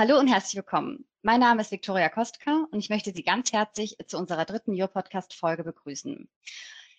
Hallo und herzlich willkommen. Mein Name ist Viktoria Kostka und ich möchte Sie ganz herzlich zu unserer dritten Your Podcast Folge begrüßen.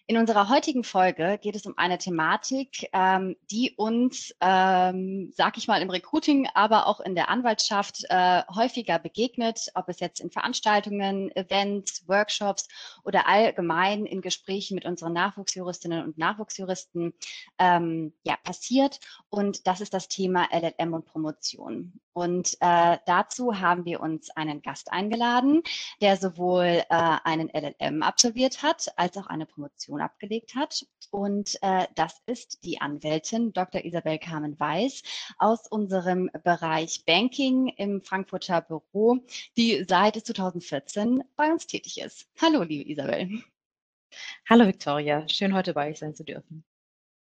In unserer heutigen Folge geht es um eine Thematik, ähm, die uns, ähm, sag ich mal, im Recruiting, aber auch in der Anwaltschaft äh, häufiger begegnet, ob es jetzt in Veranstaltungen, Events, Workshops oder allgemein in Gesprächen mit unseren Nachwuchsjuristinnen und Nachwuchsjuristen ähm, ja, passiert. Und das ist das Thema LLM und Promotion. Und äh, dazu haben wir uns einen Gast eingeladen, der sowohl äh, einen LLM absolviert hat, als auch eine Promotion abgelegt hat. Und äh, das ist die Anwältin Dr. Isabel Carmen Weiß aus unserem Bereich Banking im Frankfurter Büro, die seit 2014 bei uns tätig ist. Hallo, liebe Isabel. Hallo, Victoria. Schön, heute bei euch sein zu dürfen.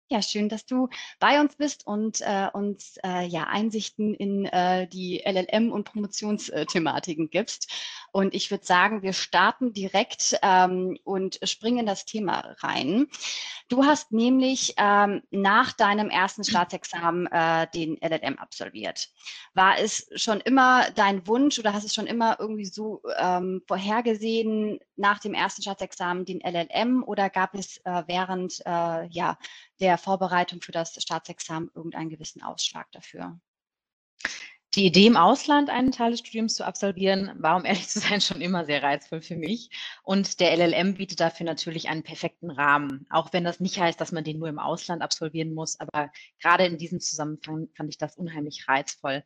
Ja, schön, dass du bei uns bist und äh, uns äh, ja Einsichten in äh, die LLM und Promotionsthematiken gibst. Und ich würde sagen, wir starten direkt ähm, und springen in das Thema rein. Du hast nämlich ähm, nach deinem ersten Staatsexamen äh, den LLM absolviert. War es schon immer dein Wunsch oder hast es schon immer irgendwie so ähm, vorhergesehen, nach dem ersten Staatsexamen den LLM oder gab es äh, während äh, ja, der Vorbereitung für das Staatsexamen irgendeinen gewissen Ausschlag dafür? Die Idee im Ausland einen Teil des Studiums zu absolvieren, war, um ehrlich zu sein, schon immer sehr reizvoll für mich. Und der LLM bietet dafür natürlich einen perfekten Rahmen. Auch wenn das nicht heißt, dass man den nur im Ausland absolvieren muss. Aber gerade in diesem Zusammenhang fand ich das unheimlich reizvoll.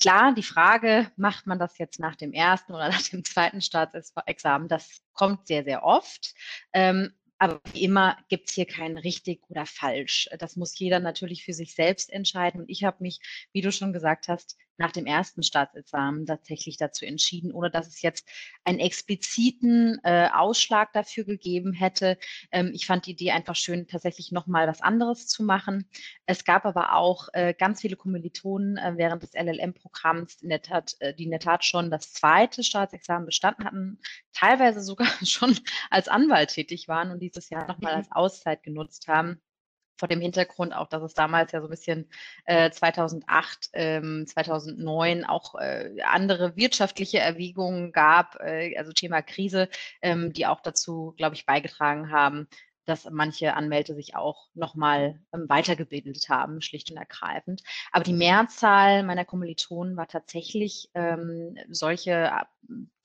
Klar, die Frage, macht man das jetzt nach dem ersten oder nach dem zweiten Staatsexamen, das kommt sehr, sehr oft. Ähm, aber wie immer gibt es hier kein richtig oder falsch. Das muss jeder natürlich für sich selbst entscheiden. Und ich habe mich, wie du schon gesagt hast, nach dem ersten Staatsexamen tatsächlich dazu entschieden, ohne dass es jetzt einen expliziten äh, Ausschlag dafür gegeben hätte. Ähm, ich fand die Idee einfach schön, tatsächlich nochmal was anderes zu machen. Es gab aber auch äh, ganz viele Kommilitonen äh, während des LLM-Programms, in der Tat, äh, die in der Tat schon das zweite Staatsexamen bestanden hatten, teilweise sogar schon als Anwalt tätig waren und dieses Jahr nochmal mhm. als Auszeit genutzt haben vor dem Hintergrund auch, dass es damals ja so ein bisschen äh, 2008, ähm, 2009 auch äh, andere wirtschaftliche Erwägungen gab, äh, also Thema Krise, ähm, die auch dazu, glaube ich, beigetragen haben, dass manche Anwälte sich auch nochmal ähm, weitergebildet haben, schlicht und ergreifend. Aber die Mehrzahl meiner Kommilitonen war tatsächlich ähm, solche,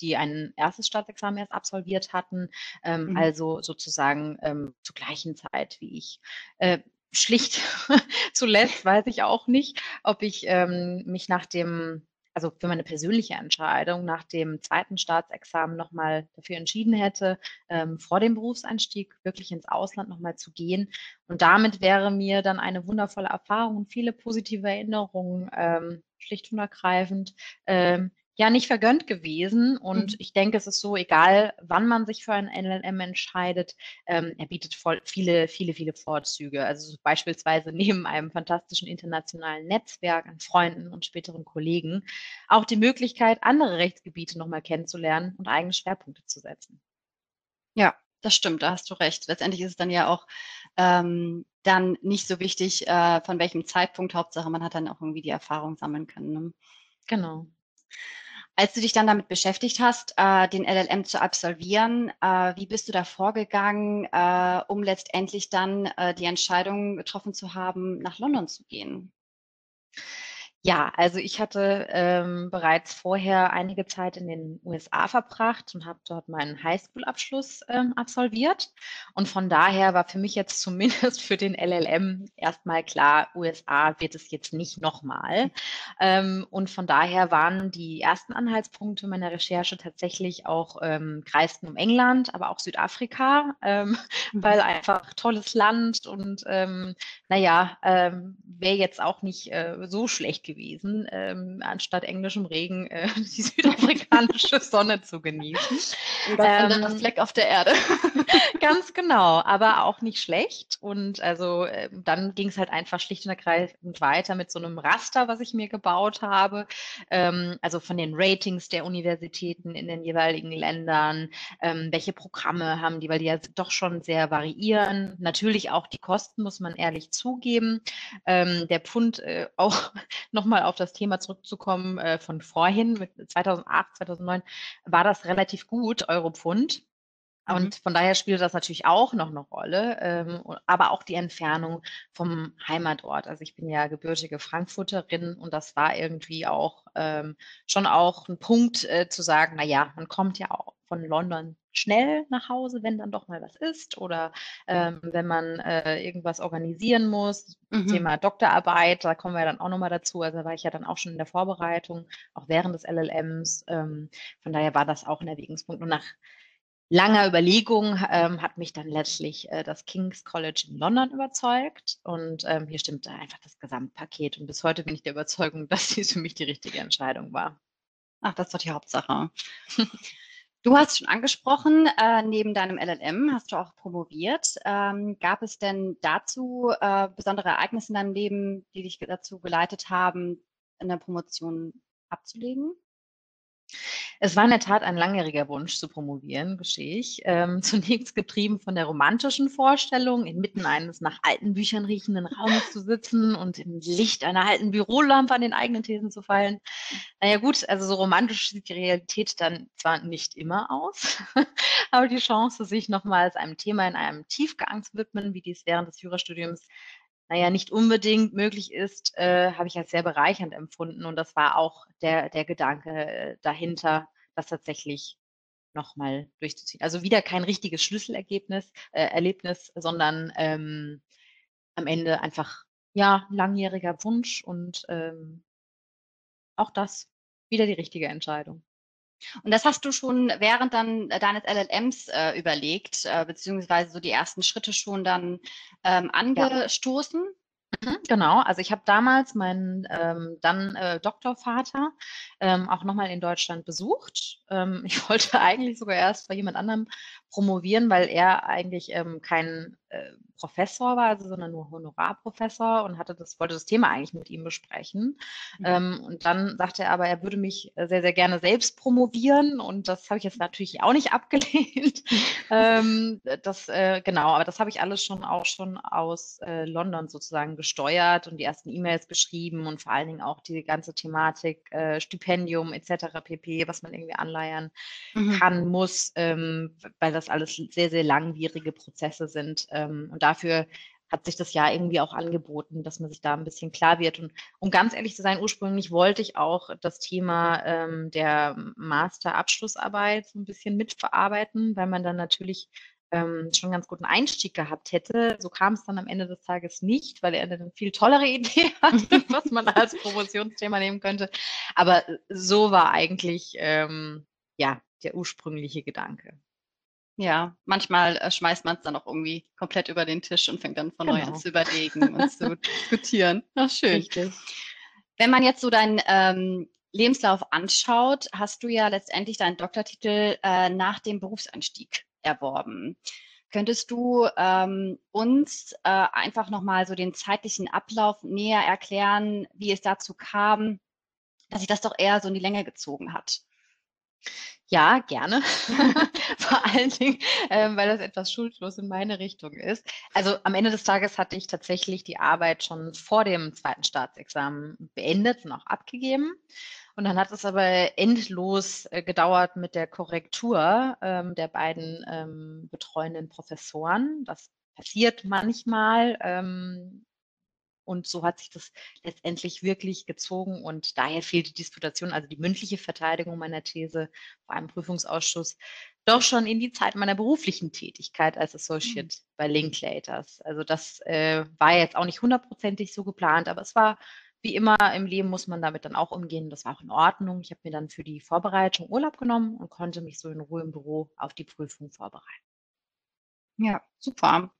die ein erstes Staatsexamen erst absolviert hatten, ähm, mhm. also sozusagen ähm, zur gleichen Zeit wie ich. Äh, schlicht zuletzt weiß ich auch nicht, ob ich ähm, mich nach dem also für meine persönliche Entscheidung nach dem zweiten Staatsexamen nochmal dafür entschieden hätte, ähm, vor dem Berufseinstieg wirklich ins Ausland nochmal zu gehen. Und damit wäre mir dann eine wundervolle Erfahrung und viele positive Erinnerungen ähm, schlicht und ergreifend ähm, ja nicht vergönnt gewesen. Und mhm. ich denke, es ist so, egal wann man sich für ein LLM entscheidet, ähm, er bietet voll, viele, viele, viele Vorzüge. Also beispielsweise neben einem fantastischen internationalen Netzwerk an Freunden und späteren Kollegen auch die Möglichkeit, andere Rechtsgebiete nochmal kennenzulernen und eigene Schwerpunkte zu setzen. Ja, das stimmt, da hast du recht. Letztendlich ist es dann ja auch ähm, dann nicht so wichtig, äh, von welchem Zeitpunkt. Hauptsache, man hat dann auch irgendwie die Erfahrung sammeln können. Ne? Genau. Als du dich dann damit beschäftigt hast, äh, den LLM zu absolvieren, äh, wie bist du da vorgegangen, äh, um letztendlich dann äh, die Entscheidung getroffen zu haben, nach London zu gehen? Ja, also ich hatte ähm, bereits vorher einige Zeit in den USA verbracht und habe dort meinen Highschool-Abschluss ähm, absolviert. Und von daher war für mich jetzt zumindest für den LLM erstmal klar, USA wird es jetzt nicht nochmal. Ähm, und von daher waren die ersten Anhaltspunkte meiner Recherche tatsächlich auch ähm, kreisten um England, aber auch Südafrika, ähm, mhm. weil einfach tolles Land und ähm, naja, wäre jetzt auch nicht äh, so schlecht gewesen, ähm, anstatt englischem Regen äh, die südafrikanische Sonne zu genießen. Ein ähm, Fleck auf der Erde. ganz genau, aber auch nicht schlecht. Und also äh, dann ging es halt einfach schlicht und ergreifend weiter mit so einem Raster, was ich mir gebaut habe. Ähm, also von den Ratings der Universitäten in den jeweiligen Ländern, ähm, welche Programme haben die, weil die ja doch schon sehr variieren. Natürlich auch die Kosten, muss man ehrlich zugeben. Ähm, der Pfund äh, auch nochmal auf das Thema zurückzukommen äh, von vorhin, mit 2008, 2009, war das relativ gut, Euro-Pfund. Mhm. Und von daher spielt das natürlich auch noch eine Rolle, ähm, aber auch die Entfernung vom Heimatort. Also ich bin ja gebürtige Frankfurterin und das war irgendwie auch ähm, schon auch ein Punkt äh, zu sagen, na ja, man kommt ja auch von London schnell nach Hause, wenn dann doch mal was ist oder ähm, wenn man äh, irgendwas organisieren muss. Mhm. Thema Doktorarbeit, da kommen wir dann auch nochmal dazu. Also war ich ja dann auch schon in der Vorbereitung, auch während des LLMs. Ähm, von daher war das auch ein Erwägungspunkt. Und nach langer Überlegung ähm, hat mich dann letztlich äh, das King's College in London überzeugt. Und ähm, hier stimmte einfach das Gesamtpaket. Und bis heute bin ich der Überzeugung, dass dies für mich die richtige Entscheidung war. Ach, das ist doch die Hauptsache. Du hast schon angesprochen, äh, neben deinem LLM hast du auch promoviert. Ähm, gab es denn dazu äh, besondere Ereignisse in deinem Leben, die dich dazu geleitet haben, eine Promotion abzulegen? Es war in der Tat ein langjähriger Wunsch zu promovieren, gestehe ich. Ähm, zunächst getrieben von der romantischen Vorstellung, inmitten eines nach alten Büchern riechenden Raumes zu sitzen und im Licht einer alten Bürolampe an den eigenen Thesen zu fallen. Naja gut, also so romantisch sieht die Realität dann zwar nicht immer aus, aber die Chance, sich nochmals einem Thema in einem Tiefgang zu widmen, wie dies während des Jurastudiums naja, nicht unbedingt möglich ist, äh, habe ich als sehr bereichernd empfunden. Und das war auch der, der Gedanke äh, dahinter, das tatsächlich nochmal durchzuziehen. Also wieder kein richtiges Schlüsselergebnis, äh, Erlebnis, sondern ähm, am Ende einfach, ja, langjähriger Wunsch und ähm, auch das wieder die richtige Entscheidung. Und das hast du schon während dann äh, deines LLMs äh, überlegt, äh, beziehungsweise so die ersten Schritte schon dann ähm, angestoßen? Ja. Mhm, genau, also ich habe damals meinen ähm, dann äh, Doktorvater ähm, auch nochmal in Deutschland besucht. Ähm, ich wollte eigentlich sogar erst bei jemand anderem promovieren, weil er eigentlich ähm, kein äh, Professor war, also, sondern nur Honorarprofessor und hatte das, wollte das Thema eigentlich mit ihm besprechen. Mhm. Ähm, und dann sagte er aber, er würde mich äh, sehr, sehr gerne selbst promovieren und das habe ich jetzt natürlich auch nicht abgelehnt. ähm, das, äh, genau, aber das habe ich alles schon auch schon aus äh, London sozusagen gesteuert und die ersten E-Mails geschrieben und vor allen Dingen auch die ganze Thematik äh, Stipendium etc. pp, was man irgendwie anleiern mhm. kann, muss, ähm, weil das alles sehr, sehr langwierige Prozesse sind. Ähm, und dafür hat sich das Jahr irgendwie auch angeboten, dass man sich da ein bisschen klar wird. Und um ganz ehrlich zu sein, ursprünglich wollte ich auch das Thema ähm, der Master-Abschlussarbeit so ein bisschen mitverarbeiten, weil man dann natürlich ähm, schon einen ganz guten Einstieg gehabt hätte. So kam es dann am Ende des Tages nicht, weil er eine viel tollere Idee hatte, was man als Promotionsthema nehmen könnte. Aber so war eigentlich ähm, ja der ursprüngliche Gedanke. Ja, manchmal äh, schmeißt man es dann auch irgendwie komplett über den Tisch und fängt dann von genau. neu an zu überlegen und zu diskutieren. Ach, schön. Richtig. Wenn man jetzt so deinen ähm, Lebenslauf anschaut, hast du ja letztendlich deinen Doktortitel äh, nach dem Berufseinstieg erworben. Könntest du ähm, uns äh, einfach nochmal so den zeitlichen Ablauf näher erklären, wie es dazu kam, dass sich das doch eher so in die Länge gezogen hat? Ja, gerne. Vor allen Dingen, ähm, weil das etwas schuldlos in meine Richtung ist. Also am Ende des Tages hatte ich tatsächlich die Arbeit schon vor dem zweiten Staatsexamen beendet und auch abgegeben. Und dann hat es aber endlos äh, gedauert mit der Korrektur ähm, der beiden ähm, betreuenden Professoren. Das passiert manchmal. Ähm, und so hat sich das letztendlich wirklich gezogen und daher fehlt die Disputation, also die mündliche Verteidigung meiner These vor einem Prüfungsausschuss, doch schon in die Zeit meiner beruflichen Tätigkeit als Associate mhm. bei Linklaters. Also das äh, war jetzt auch nicht hundertprozentig so geplant, aber es war wie immer im Leben muss man damit dann auch umgehen. Das war auch in Ordnung. Ich habe mir dann für die Vorbereitung Urlaub genommen und konnte mich so in Ruhe im Büro auf die Prüfung vorbereiten. Ja, super.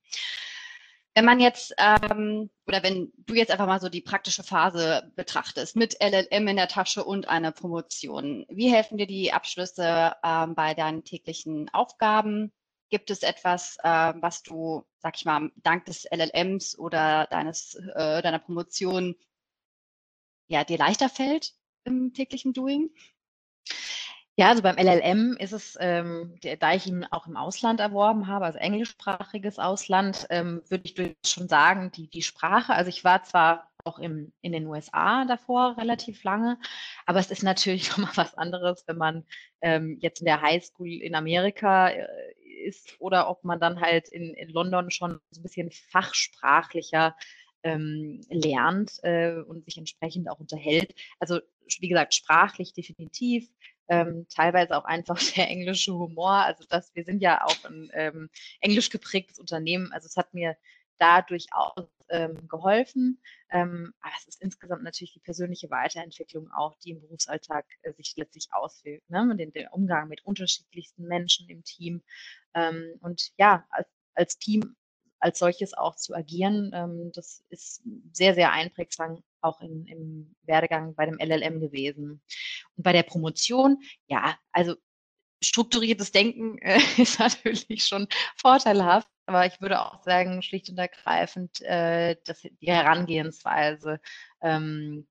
Wenn man jetzt, ähm, oder wenn du jetzt einfach mal so die praktische Phase betrachtest, mit LLM in der Tasche und einer Promotion, wie helfen dir die Abschlüsse ähm, bei deinen täglichen Aufgaben? Gibt es etwas, äh, was du, sag ich mal, dank des LLMs oder deines, äh, deiner Promotion ja, dir leichter fällt im täglichen Doing? Ja, also beim LLM ist es, ähm, da ich ihn auch im Ausland erworben habe, also englischsprachiges Ausland, ähm, würde ich schon sagen, die, die Sprache, also ich war zwar auch im, in den USA davor relativ lange. Aber es ist natürlich nochmal was anderes, wenn man ähm, jetzt in der Highschool in Amerika äh, ist oder ob man dann halt in, in London schon so ein bisschen fachsprachlicher ähm, lernt äh, und sich entsprechend auch unterhält. Also wie gesagt, sprachlich definitiv, ähm, teilweise auch einfach der englische Humor. Also das, wir sind ja auch ein ähm, englisch geprägtes Unternehmen. Also es hat mir da durchaus ähm, geholfen. Ähm, aber es ist insgesamt natürlich die persönliche Weiterentwicklung auch, die im Berufsalltag äh, sich letztlich auswirkt. Ne? Den, den Umgang mit unterschiedlichsten Menschen im Team. Ähm, und ja, als, als Team als solches auch zu agieren. Ähm, das ist sehr, sehr einprägsam auch in, im Werdegang bei dem LLM gewesen. Und bei der Promotion, ja, also strukturiertes Denken äh, ist natürlich schon vorteilhaft, aber ich würde auch sagen, schlicht und ergreifend, äh, dass die Herangehensweise ähm,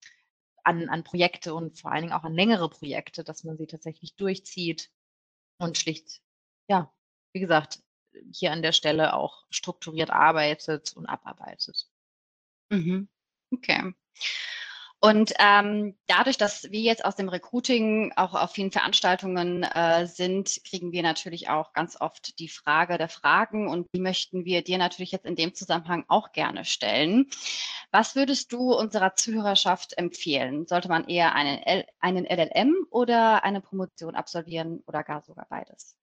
an, an Projekte und vor allen Dingen auch an längere Projekte, dass man sie tatsächlich durchzieht und schlicht, ja, wie gesagt, hier an der Stelle auch strukturiert arbeitet und abarbeitet. Mhm. Okay. Und ähm, dadurch, dass wir jetzt aus dem Recruiting auch auf vielen Veranstaltungen äh, sind, kriegen wir natürlich auch ganz oft die Frage der Fragen und die möchten wir dir natürlich jetzt in dem Zusammenhang auch gerne stellen. Was würdest du unserer Zuhörerschaft empfehlen? Sollte man eher einen, L einen LLM oder eine Promotion absolvieren oder gar sogar beides?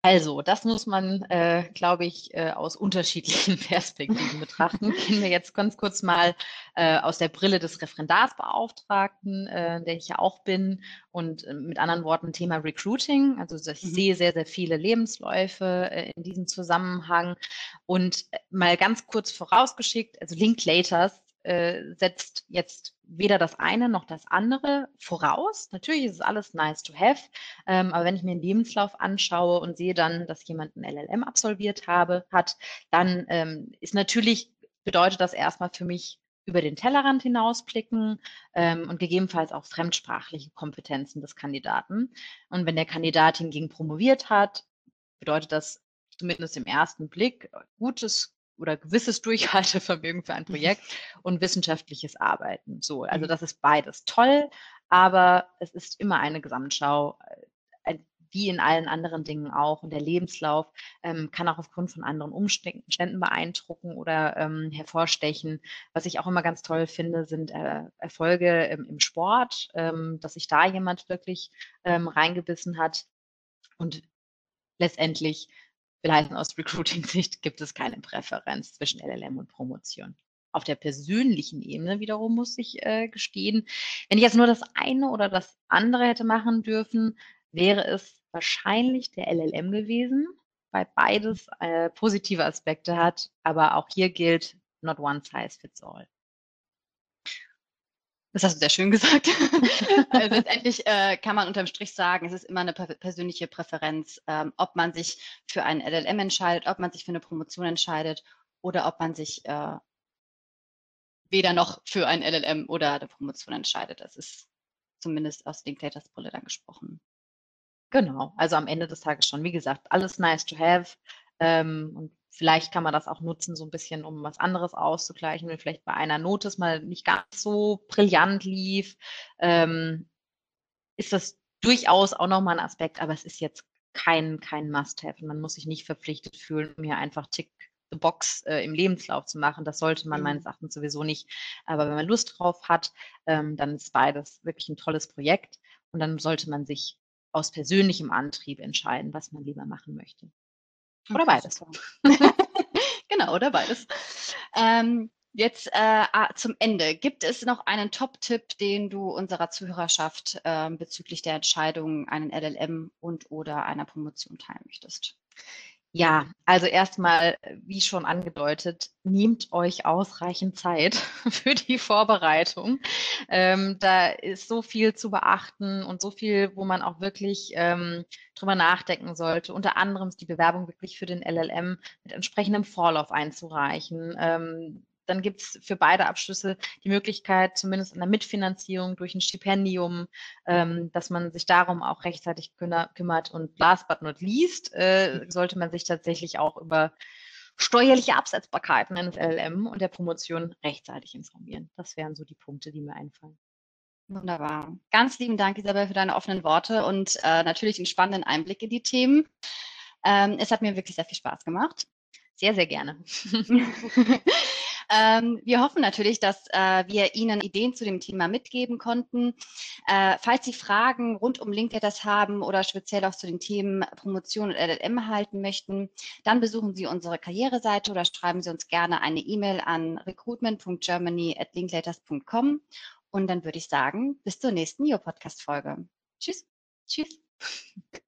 Also, das muss man, äh, glaube ich, äh, aus unterschiedlichen Perspektiven betrachten. Gehen wir jetzt ganz kurz mal äh, aus der Brille des Referendarsbeauftragten, äh, der ich ja auch bin, und äh, mit anderen Worten Thema Recruiting. Also ich mhm. sehe sehr, sehr viele Lebensläufe äh, in diesem Zusammenhang. Und äh, mal ganz kurz vorausgeschickt, also Linklaters äh, setzt jetzt weder das eine noch das andere voraus. Natürlich ist es alles nice to have, ähm, aber wenn ich mir einen Lebenslauf anschaue und sehe dann, dass jemand ein LLM absolviert habe, hat, dann ähm, ist natürlich, bedeutet das erstmal für mich über den Tellerrand hinausblicken ähm, und gegebenenfalls auch fremdsprachliche Kompetenzen des Kandidaten. Und wenn der Kandidat hingegen promoviert hat, bedeutet das zumindest im ersten Blick gutes oder gewisses Durchhaltevermögen für ein mhm. Projekt und wissenschaftliches Arbeiten. So, also mhm. das ist beides toll, aber es ist immer eine Gesamtschau, äh, wie in allen anderen Dingen auch. Und der Lebenslauf ähm, kann auch aufgrund von anderen Umständen beeindrucken oder ähm, hervorstechen. Was ich auch immer ganz toll finde, sind äh, Erfolge im, im Sport, ähm, dass sich da jemand wirklich ähm, reingebissen hat. Und letztendlich Vielleicht aus Recruiting-Sicht gibt es keine Präferenz zwischen LLM und Promotion. Auf der persönlichen Ebene wiederum muss ich äh, gestehen, wenn ich jetzt nur das eine oder das andere hätte machen dürfen, wäre es wahrscheinlich der LLM gewesen, weil beides äh, positive Aspekte hat. Aber auch hier gilt, not one size fits all. Das hast du sehr schön gesagt. also letztendlich äh, kann man unterm Strich sagen, es ist immer eine persönliche Präferenz, ähm, ob man sich für einen LLM entscheidet, ob man sich für eine Promotion entscheidet oder ob man sich äh, weder noch für ein LLM oder eine Promotion entscheidet. Das ist zumindest aus Linklaters Brille dann gesprochen. Genau, also am Ende des Tages schon, wie gesagt, alles nice to have. Ähm, und Vielleicht kann man das auch nutzen, so ein bisschen, um was anderes auszugleichen, wenn vielleicht bei einer Note es mal nicht ganz so brillant lief, ähm, ist das durchaus auch nochmal ein Aspekt, aber es ist jetzt kein, kein Must-Have. Man muss sich nicht verpflichtet fühlen, um hier einfach Tick the Box äh, im Lebenslauf zu machen. Das sollte man mhm. meines Erachtens sowieso nicht. Aber wenn man Lust drauf hat, ähm, dann ist beides wirklich ein tolles Projekt. Und dann sollte man sich aus persönlichem Antrieb entscheiden, was man lieber machen möchte. Oder beides. genau, oder beides. Ähm, jetzt äh, zum Ende. Gibt es noch einen Top-Tipp, den du unserer Zuhörerschaft äh, bezüglich der Entscheidung, einen LLM und oder einer Promotion teilen möchtest? Ja, also erstmal, wie schon angedeutet, nehmt euch ausreichend Zeit für die Vorbereitung. Ähm, da ist so viel zu beachten und so viel, wo man auch wirklich ähm, drüber nachdenken sollte. Unter anderem ist die Bewerbung wirklich für den LLM mit entsprechendem Vorlauf einzureichen. Ähm, dann gibt es für beide Abschlüsse die Möglichkeit, zumindest in der Mitfinanzierung durch ein Stipendium, ähm, dass man sich darum auch rechtzeitig kümmert. Und last but not least, äh, sollte man sich tatsächlich auch über steuerliche Absetzbarkeiten eines LLM und der Promotion rechtzeitig informieren. Das wären so die Punkte, die mir einfallen. Wunderbar. Ganz lieben Dank, Isabel, für deine offenen Worte und äh, natürlich einen spannenden Einblick in die Themen. Ähm, es hat mir wirklich sehr viel Spaß gemacht. Sehr, sehr gerne. ähm, wir hoffen natürlich, dass äh, wir Ihnen Ideen zu dem Thema mitgeben konnten. Äh, falls Sie Fragen rund um Linkletters haben oder speziell auch zu den Themen Promotion und LLM erhalten möchten, dann besuchen Sie unsere Karriereseite oder schreiben Sie uns gerne eine E-Mail an recruitment.germany@linkletters.com und dann würde ich sagen, bis zur nächsten Yo-Podcast-Folge. Tschüss. Tschüss.